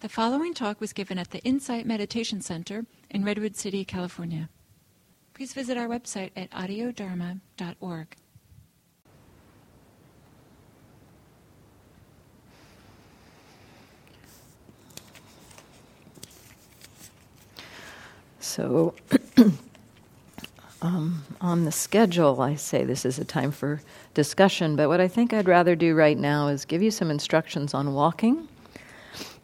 The following talk was given at the Insight Meditation Center in Redwood City, California. Please visit our website at audiodharma.org. So, um, on the schedule, I say this is a time for discussion, but what I think I'd rather do right now is give you some instructions on walking,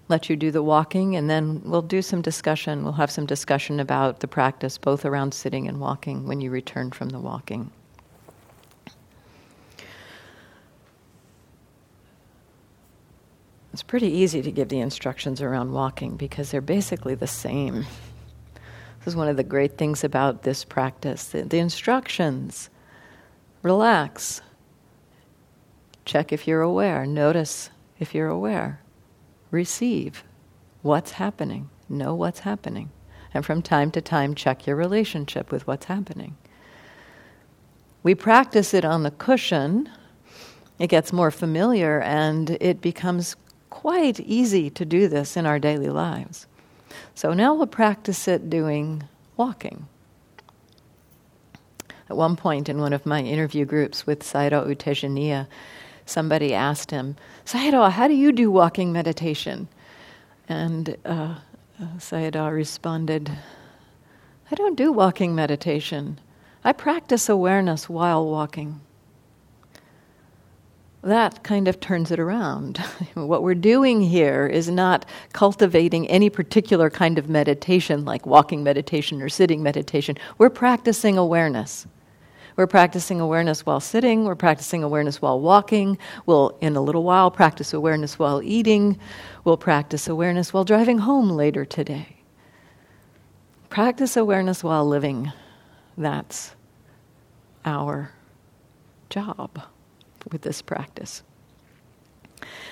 let you do the walking, and then we'll do some discussion. We'll have some discussion about the practice, both around sitting and walking, when you return from the walking. It's pretty easy to give the instructions around walking because they're basically the same. This is one of the great things about this practice. The, the instructions relax, check if you're aware, notice if you're aware, receive what's happening, know what's happening, and from time to time check your relationship with what's happening. We practice it on the cushion, it gets more familiar, and it becomes quite easy to do this in our daily lives. So now we'll practice it doing walking. At one point in one of my interview groups with Sayadaw U Tejaniya, somebody asked him, Sayadaw, how do you do walking meditation? And uh, Sayadaw responded, I don't do walking meditation. I practice awareness while walking that kind of turns it around. what we're doing here is not cultivating any particular kind of meditation, like walking meditation or sitting meditation. We're practicing awareness. We're practicing awareness while sitting, we're practicing awareness while walking, we'll, in a little while, practice awareness while eating, we'll practice awareness while driving home later today. Practice awareness while living. That's our job with this practice.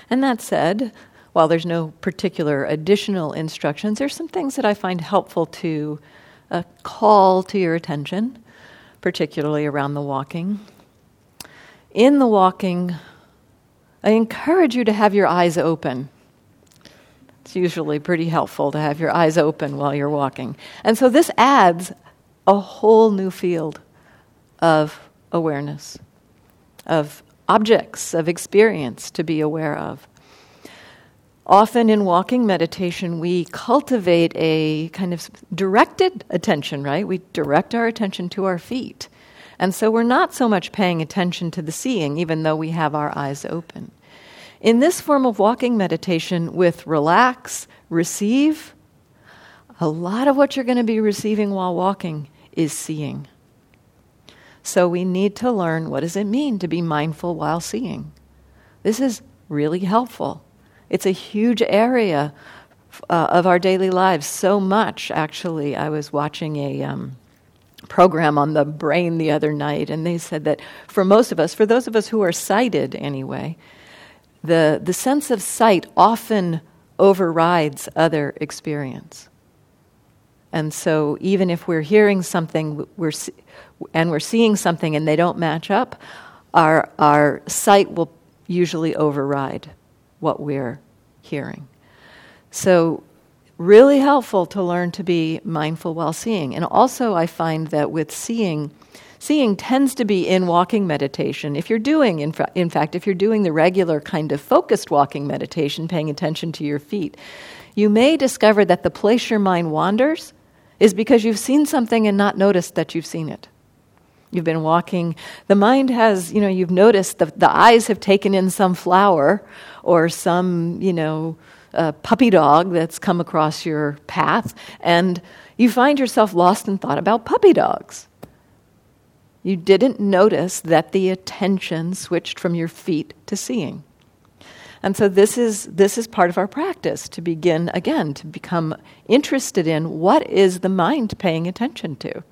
And that said, while there's no particular additional instructions, there's some things that I find helpful to uh, call to your attention, particularly around the walking. In the walking, I encourage you to have your eyes open. It's usually pretty helpful to have your eyes open while you're walking. And so this adds a whole new field of awareness, of objects of experience to be aware of. Often in walking meditation, we cultivate a kind of directed attention, right? We direct our attention to our feet. And so we're not so much paying attention to the seeing, even though we have our eyes open. In this form of walking meditation, with relax, receive, a lot of what you're going to be receiving while walking is seeing. So we need to learn what does it mean to be mindful while seeing. This is really helpful. It's a huge area uh, of our daily lives. So much, actually. I was watching a um, program on the brain the other night, and they said that for most of us, for those of us who are sighted anyway, the, the sense of sight often overrides other experience. And so, even if we're hearing something, we're and we're seeing something and they don't match up, our, our sight will usually override what we're hearing. So, really helpful to learn to be mindful while seeing. And also, I find that with seeing, seeing tends to be in walking meditation. If you're doing, in, in fact, if you're doing the regular kind of focused walking meditation, paying attention to your feet, you may discover that the place your mind wanders is because you've seen something and not noticed that you've seen it. You've been walking. The mind has, you know, you've noticed the, the eyes have taken in some flower or some, you know, puppy dog that's come across your path, and you find yourself lost in thought about puppy dogs. You didn't notice that the attention switched from your feet to seeing. And so this is this is part of our practice to begin again to become interested in what is the mind paying attention to.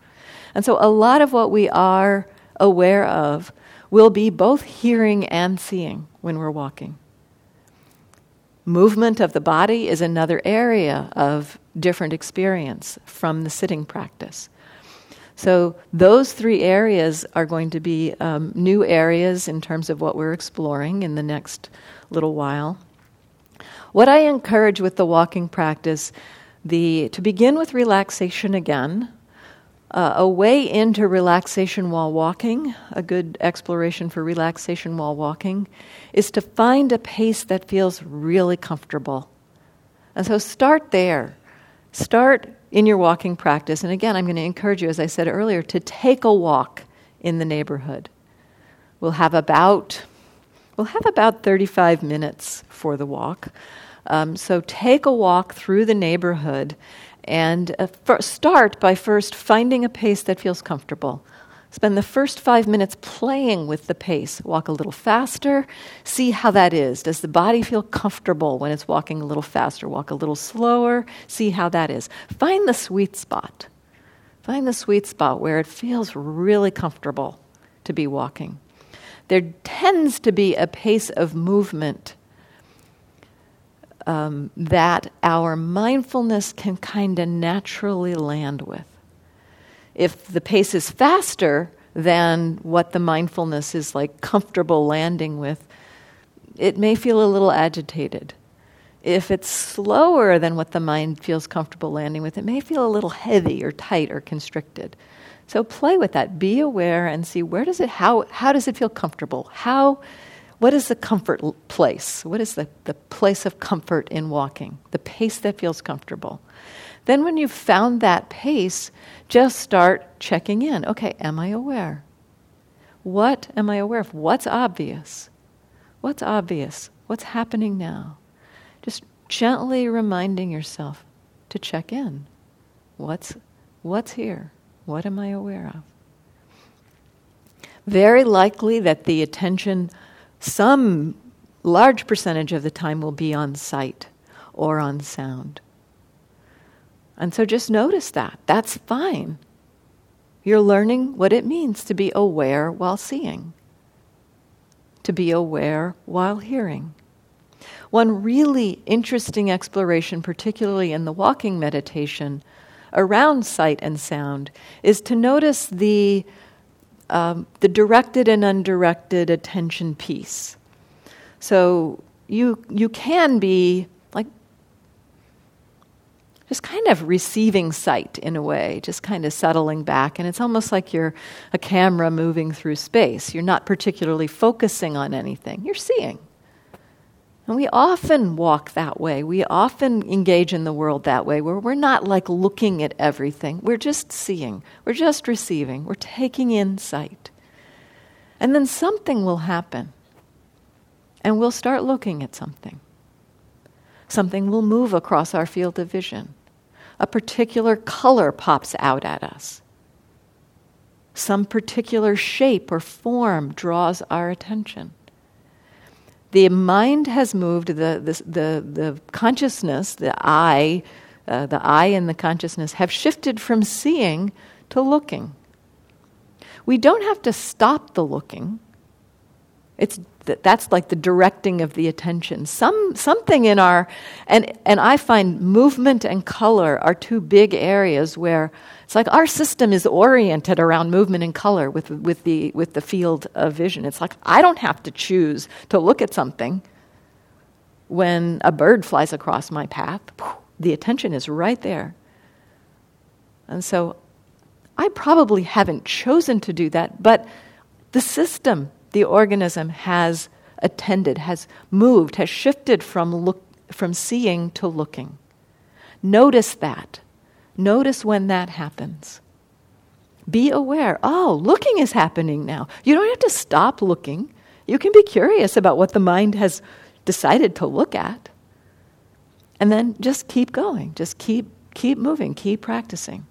And so a lot of what we are aware of will be both hearing and seeing when we're walking. Movement of the body is another area of different experience from the sitting practice. So, those three areas are going to be um, new areas in terms of what we're exploring in the next little while. What I encourage with the walking practice, the to begin with relaxation again, uh, a way into relaxation while walking, a good exploration for relaxation while walking, is to find a pace that feels really comfortable. And so start there. Start in your walking practice. And again, I'm going to encourage you, as I said earlier, to take a walk in the neighborhood. We'll have about we'll have about 35 minutes for the walk. Um, so take a walk through the neighborhood and uh, start by first finding a pace that feels comfortable. Spend the first five minutes playing with the pace. Walk a little faster. See how that is. Does the body feel comfortable when it's walking a little faster? Walk a little slower. See how that is. Find the sweet spot. Find the sweet spot where it feels really comfortable to be walking. There tends to be a pace of movement um, that our mindfulness can kind of naturally land with if the pace is faster than what the mindfulness is like comfortable landing with, it may feel a little agitated. If it's slower than what the mind feels comfortable landing with, it may feel a little heavy or tight or constricted. So play with that. Be aware and see where does it how how does it feel comfortable? How what is the comfort place? What is the, the place of comfort in walking? The pace that feels comfortable. Then, when you've found that pace, just start checking in. Okay, am I aware? What am I aware of? What's obvious? What's obvious? What's happening now? Just gently reminding yourself to check in. What's, what's here? What am I aware of? Very likely that the attention, some large percentage of the time, will be on sight or on sound. And so just notice that. That's fine. You're learning what it means to be aware while seeing, to be aware while hearing. One really interesting exploration, particularly in the walking meditation around sight and sound, is to notice the, um, the directed and undirected attention piece. So you, you can be like just kind of receiving sight in a way, just kind of settling back. And it's almost like you're a camera moving through space. You're not particularly focusing on anything, you're seeing. And we often walk that way. We often engage in the world that way, where we're not like looking at everything. We're just seeing. We're just receiving. We're taking in sight. And then something will happen. And we'll start looking at something. Something will move across our field of vision a particular color pops out at us. Some particular shape or form draws our attention. The mind has moved, the, the, the, the consciousness, the I, uh, the I and the consciousness have shifted from seeing to looking. We don't have to stop the looking. It's that's like the directing of the attention. Some something in our and and I find movement and color are two big areas where it's like our system is oriented around movement and color with with the with the field of vision. It's like I don't have to choose to look at something when a bird flies across my path. The attention is right there. And so I probably haven't chosen to do that, but the system the organism has attended, has moved, has shifted from, look, from seeing to looking. Notice that. Notice when that happens. Be aware. Oh, looking is happening now. You don't have to stop looking. You can be curious about what the mind has decided to look at. And then just keep going. Just keep keep moving, keep practicing.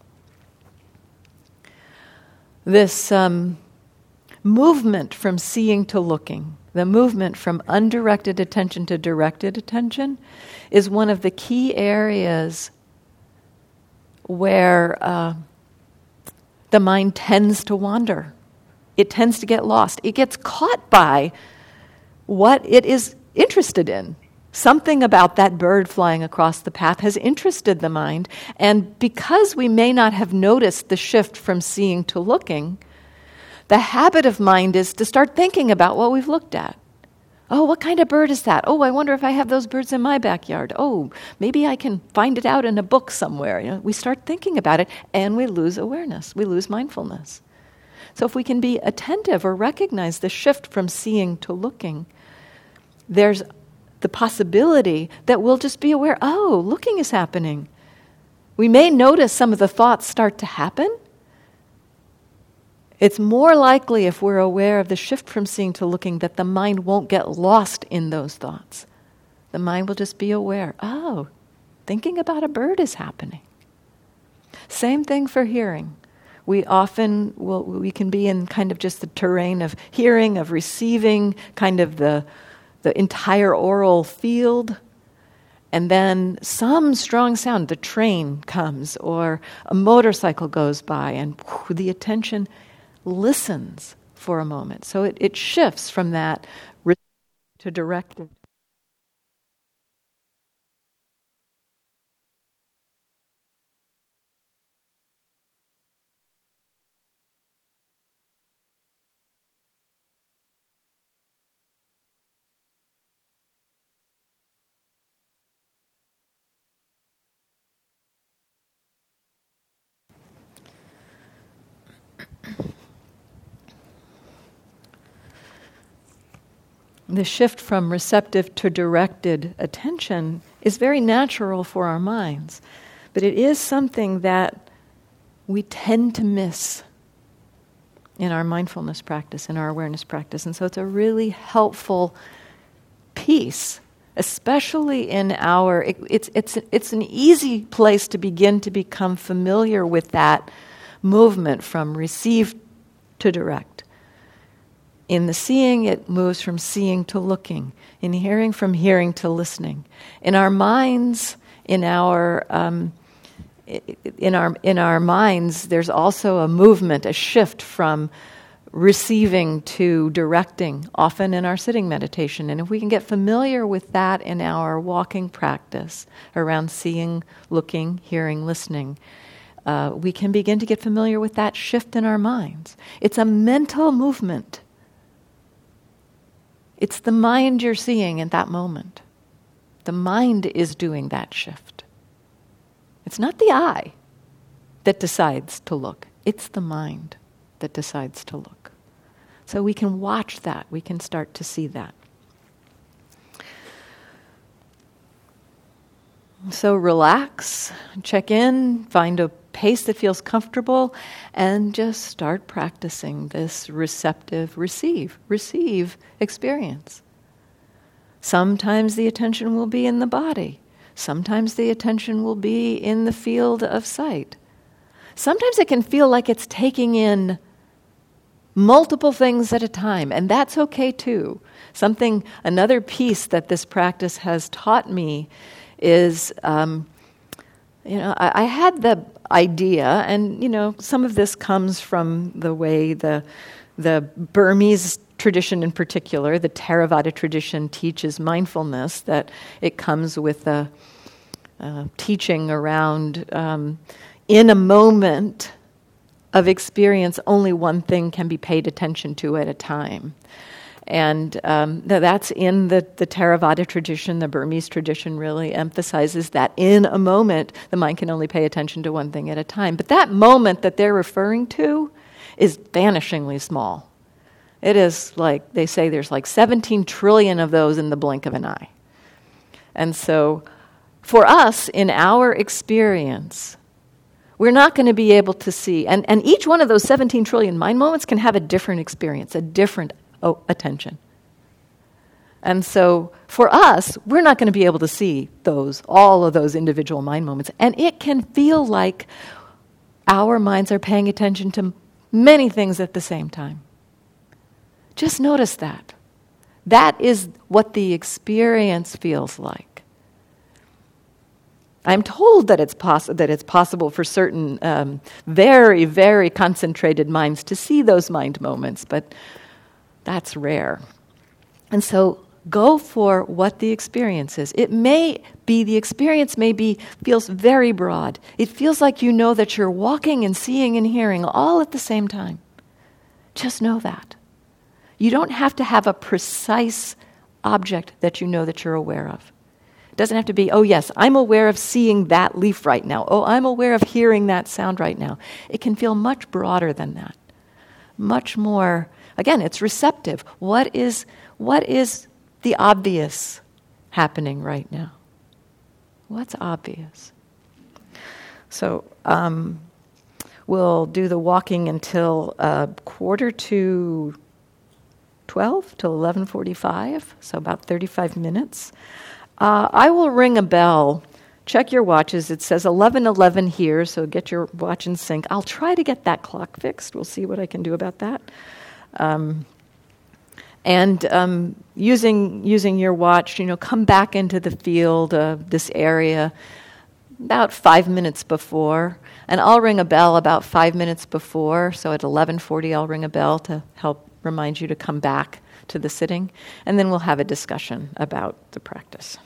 This um, movement from seeing to looking, the movement from undirected attention to directed attention, is one of the key areas where uh, the mind tends to wander. It tends to get lost. It gets caught by what it is interested in. Something about that bird flying across the path has interested the mind, and because we may not have noticed the shift from seeing to looking, the habit of mind is to start thinking about what we've looked at. Oh, what kind of bird is that? Oh, I wonder if I have those birds in my backyard. Oh, maybe I can find it out in a book somewhere. You know, we start thinking about it and we lose awareness, we lose mindfulness. So, if we can be attentive or recognize the shift from seeing to looking, there's the possibility that we'll just be aware oh, looking is happening. We may notice some of the thoughts start to happen. It's more likely if we're aware of the shift from seeing to looking that the mind won't get lost in those thoughts. The mind will just be aware oh, thinking about a bird is happening. Same thing for hearing we often will we can be in kind of just the terrain of hearing of receiving kind of the the entire aural field and then some strong sound the train comes or a motorcycle goes by and whew, the attention listens for a moment. So it, it shifts from that to directed the shift from receptive to directed attention is very natural for our minds, but it is something that we tend to miss in our mindfulness practice, in our awareness practice. And so it's a really helpful piece, especially in our, it, it's, it's, it's an easy place to begin to become familiar with that movement from receive to direct. In the seeing, it moves from seeing to looking. In hearing, from hearing to listening. In our minds, in our um, in our in our minds, there's also a movement, a shift from receiving to directing, often in our sitting meditation. And if we can get familiar with that in our walking practice around seeing, looking, hearing, listening, uh, we can begin to get familiar with that shift in our minds. It's a mental movement. It's the mind you're seeing at that moment. The mind is doing that shift. It's not the eye that decides to look, it's the mind that decides to look. So we can watch that, we can start to see that. So relax, check in, find a pace that feels comfortable, and just start practicing this receptive receive, receive experience. Sometimes the attention will be in the body. Sometimes the attention will be in the field of sight. Sometimes it can feel like it's taking in multiple things at a time, and that's okay too. Something, another piece that this practice has taught me is, um, you know, I, I, had the idea, and you know, some of this comes from the way the the Burmese tradition, in particular, the Theravada tradition, teaches mindfulness. That it comes with a, a teaching around um, in a moment of experience, only one thing can be paid attention to at a time. And um, that's in the, the Theravada tradition, the Burmese tradition really emphasizes that in a moment, the mind can only pay attention to one thing at a time. But that moment that they're referring to is vanishingly small. It is like, they say there's like 17 trillion of those in the blink of an eye. And so, for us, in our experience, we're not going to be able to see. And, and each one of those 17 trillion mind moments can have a different experience, a different oh, attention. And so for us, we're not going to be able to see those, all of those individual mind moments. And it can feel like our minds are paying attention to many things at the same time. Just notice that. That is what the experience feels like. I'm told that it's, poss- that it's possible for certain um, very, very concentrated minds to see those mind moments, but that's rare. And so go for what the experience is. It may be, the experience may be, feels very broad. It feels like you know that you're walking and seeing and hearing all at the same time. Just know that. You don't have to have a precise object that you know that you're aware of. It doesn't have to be, oh, yes, I'm aware of seeing that leaf right now. Oh, I'm aware of hearing that sound right now. It can feel much broader than that. Much more, again, it's receptive. What is, what is the obvious happening right now? What's obvious? So um, we'll do the walking until uh, quarter to 12 till 11:45, so about 35 minutes. Uh, I will ring a bell. Check your watches. It says 11:11 here, so get your watch in sync. I'll try to get that clock fixed. We'll see what I can do about that. Um, and um, using using your watch, you know, come back into the field, uh, this area, about five minutes before, and I'll ring a bell about five minutes before. So at 11:40, I'll ring a bell to help remind you to come back to the sitting, and then we'll have a discussion about the practice.